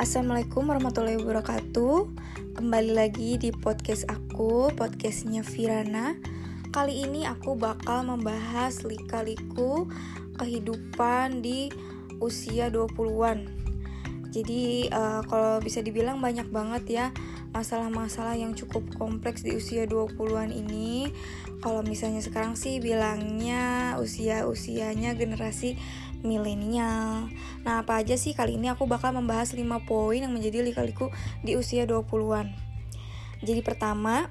Assalamualaikum warahmatullahi wabarakatuh. Kembali lagi di podcast aku, podcastnya Virana. Kali ini aku bakal membahas lika-liku kehidupan di usia 20-an Jadi uh, kalau bisa dibilang banyak banget ya masalah-masalah yang cukup kompleks di usia 20-an ini Kalau misalnya sekarang sih bilangnya usia-usianya generasi milenial. Nah, apa aja sih kali ini aku bakal membahas 5 poin yang menjadi lika-liku di usia 20-an. Jadi pertama,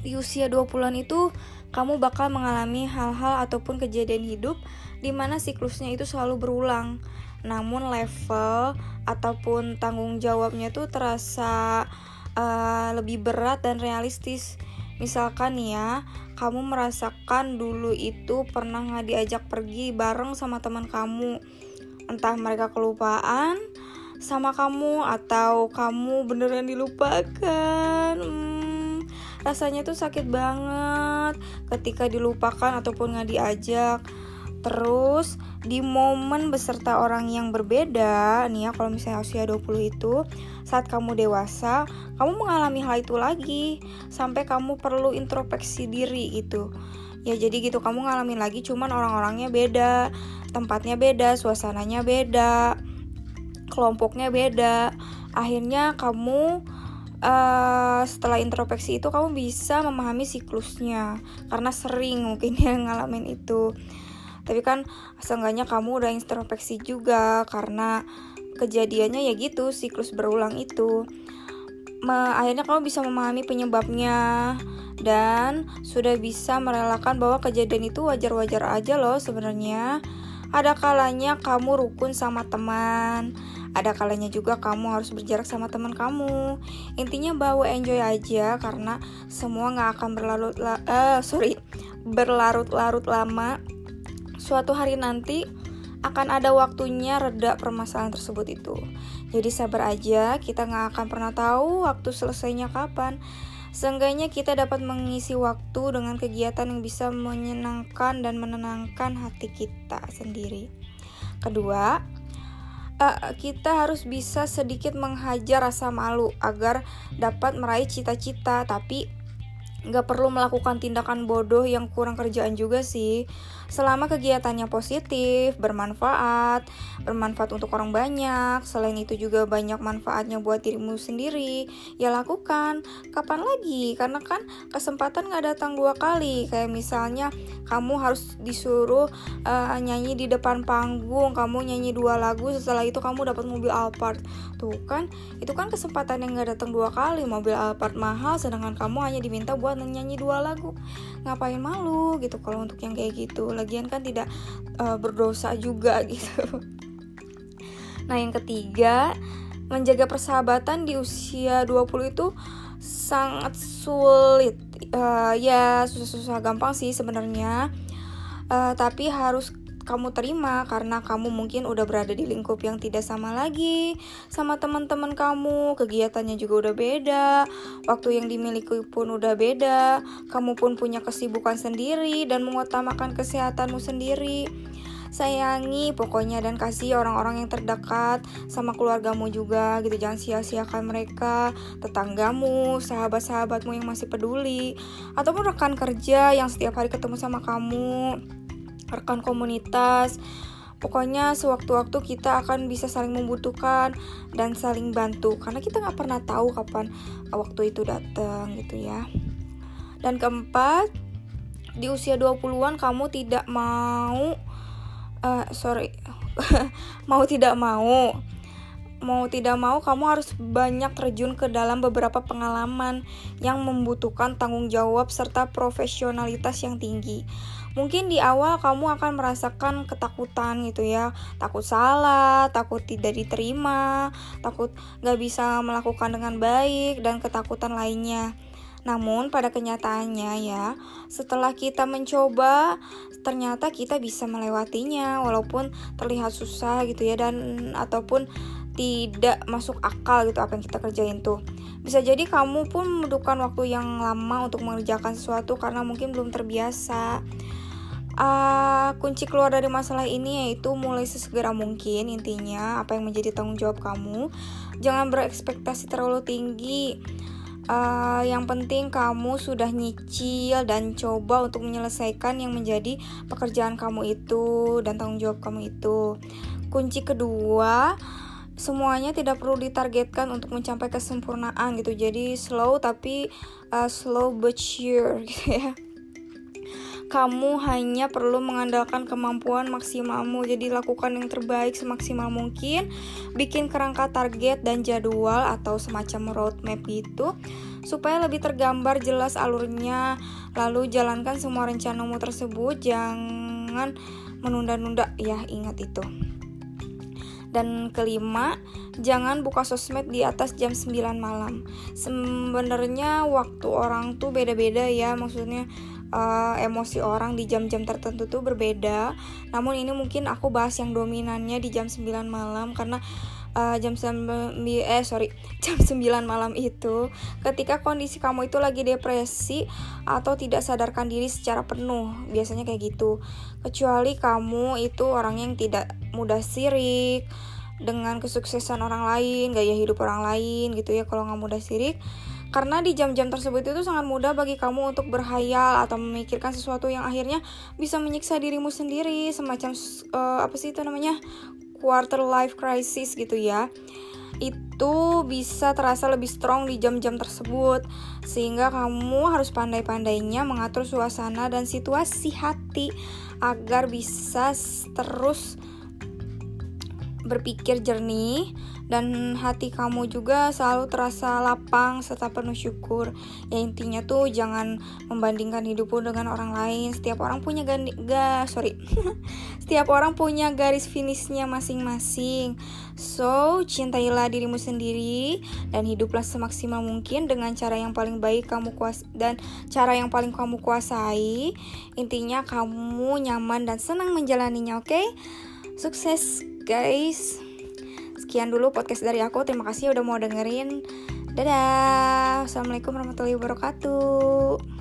di usia 20-an itu kamu bakal mengalami hal-hal ataupun kejadian hidup di mana siklusnya itu selalu berulang. Namun level ataupun tanggung jawabnya itu terasa uh, lebih berat dan realistis Misalkan ya, kamu merasakan dulu itu pernah nggak diajak pergi bareng sama teman kamu. Entah mereka kelupaan sama kamu atau kamu beneran dilupakan. Hmm, rasanya tuh sakit banget. Ketika dilupakan ataupun nggak diajak. Terus di momen beserta orang yang berbeda nih ya kalau misalnya usia 20 itu saat kamu dewasa kamu mengalami hal itu lagi. Sampai kamu perlu introspeksi diri gitu. Ya jadi gitu kamu ngalamin lagi cuman orang-orangnya beda tempatnya beda suasananya beda kelompoknya beda. Akhirnya kamu uh, setelah introspeksi itu kamu bisa memahami siklusnya. Karena sering mungkin yang ngalamin itu. Tapi kan seenggaknya kamu udah introspeksi juga karena kejadiannya ya gitu siklus berulang itu. Me akhirnya kamu bisa memahami penyebabnya dan sudah bisa merelakan bahwa kejadian itu wajar-wajar aja loh sebenarnya ada kalanya kamu rukun sama teman ada kalanya juga kamu harus berjarak sama teman kamu intinya bawa enjoy aja karena semua nggak akan berlarut la uh, sorry berlarut-larut lama suatu hari nanti akan ada waktunya reda permasalahan tersebut itu. Jadi sabar aja, kita nggak akan pernah tahu waktu selesainya kapan. Seenggaknya kita dapat mengisi waktu dengan kegiatan yang bisa menyenangkan dan menenangkan hati kita sendiri. Kedua, uh, kita harus bisa sedikit menghajar rasa malu agar dapat meraih cita-cita, tapi nggak perlu melakukan tindakan bodoh yang kurang kerjaan juga sih. Selama kegiatannya positif bermanfaat bermanfaat untuk orang banyak selain itu juga banyak manfaatnya buat dirimu sendiri ya lakukan. Kapan lagi? Karena kan kesempatan nggak datang dua kali. Kayak misalnya kamu harus disuruh uh, nyanyi di depan panggung kamu nyanyi dua lagu setelah itu kamu dapat mobil Alphard. Tuh kan itu kan kesempatan yang nggak datang dua kali. Mobil Alphard mahal sedangkan kamu hanya diminta buat buat nyanyi dua lagu. Ngapain malu gitu kalau untuk yang kayak gitu? Lagian kan tidak uh, berdosa juga gitu. Nah yang ketiga menjaga persahabatan di usia 20 itu sangat sulit. Uh, ya susah-susah gampang sih sebenarnya. Uh, tapi harus kamu terima karena kamu mungkin udah berada di lingkup yang tidak sama lagi sama teman-teman kamu, kegiatannya juga udah beda, waktu yang dimiliki pun udah beda, kamu pun punya kesibukan sendiri dan mengutamakan kesehatanmu sendiri. Sayangi pokoknya dan kasih orang-orang yang terdekat sama keluargamu juga gitu. Jangan sia-siakan mereka tetanggamu sahabat-sahabatmu yang masih peduli ataupun rekan kerja yang setiap hari ketemu sama kamu rekan komunitas. Pokoknya sewaktu-waktu kita akan bisa saling membutuhkan dan saling bantu karena kita nggak pernah tahu kapan waktu itu datang gitu ya. Dan keempat, di usia 20-an kamu tidak mau uh, sorry mau tidak mau mau tidak mau kamu harus banyak terjun ke dalam beberapa pengalaman yang membutuhkan tanggung jawab serta profesionalitas yang tinggi. Mungkin di awal kamu akan merasakan ketakutan gitu ya, takut salah, takut tidak diterima, takut gak bisa melakukan dengan baik dan ketakutan lainnya. Namun pada kenyataannya ya, setelah kita mencoba, ternyata kita bisa melewatinya walaupun terlihat susah gitu ya dan ataupun tidak masuk akal gitu apa yang kita kerjain tuh. Bisa jadi kamu pun membutuhkan waktu yang lama untuk mengerjakan sesuatu karena mungkin belum terbiasa. Uh, kunci keluar dari masalah ini yaitu mulai sesegera mungkin intinya apa yang menjadi tanggung jawab kamu jangan berekspektasi terlalu tinggi uh, yang penting kamu sudah nyicil dan coba untuk menyelesaikan yang menjadi pekerjaan kamu itu dan tanggung jawab kamu itu kunci kedua semuanya tidak perlu ditargetkan untuk mencapai kesempurnaan gitu. Jadi slow tapi uh, slow but sure gitu ya. Kamu hanya perlu mengandalkan kemampuan maksimalmu. Jadi lakukan yang terbaik semaksimal mungkin. Bikin kerangka target dan jadwal atau semacam roadmap gitu supaya lebih tergambar jelas alurnya. Lalu jalankan semua rencanamu tersebut. Jangan menunda-nunda. Ya ingat itu dan kelima, jangan buka sosmed di atas jam 9 malam. Sebenarnya waktu orang tuh beda-beda ya, maksudnya uh, emosi orang di jam-jam tertentu tuh berbeda. Namun ini mungkin aku bahas yang dominannya di jam 9 malam karena uh, jam 9 eh sorry jam 9 malam itu ketika kondisi kamu itu lagi depresi atau tidak sadarkan diri secara penuh. Biasanya kayak gitu. Kecuali kamu itu orang yang tidak mudah sirik dengan kesuksesan orang lain, gaya hidup orang lain gitu ya kalau nggak mudah sirik. Karena di jam-jam tersebut itu sangat mudah bagi kamu untuk berhayal atau memikirkan sesuatu yang akhirnya bisa menyiksa dirimu sendiri, semacam uh, apa sih itu namanya quarter life crisis gitu ya. Itu bisa terasa lebih strong di jam-jam tersebut, sehingga kamu harus pandai-pandainya mengatur suasana dan situasi hati agar bisa terus berpikir jernih dan hati kamu juga selalu terasa lapang serta penuh syukur. Ya intinya tuh jangan membandingkan hidupmu dengan orang lain. Setiap orang punya gani, ga, sorry. Setiap orang punya garis finishnya masing-masing. So, cintailah dirimu sendiri dan hiduplah semaksimal mungkin dengan cara yang paling baik kamu kuas dan cara yang paling kamu kuasai. Intinya kamu nyaman dan senang menjalaninya, oke? Okay? Sukses guys. Sekian dulu podcast dari aku. Terima kasih udah mau dengerin. Dadah. Assalamualaikum warahmatullahi wabarakatuh.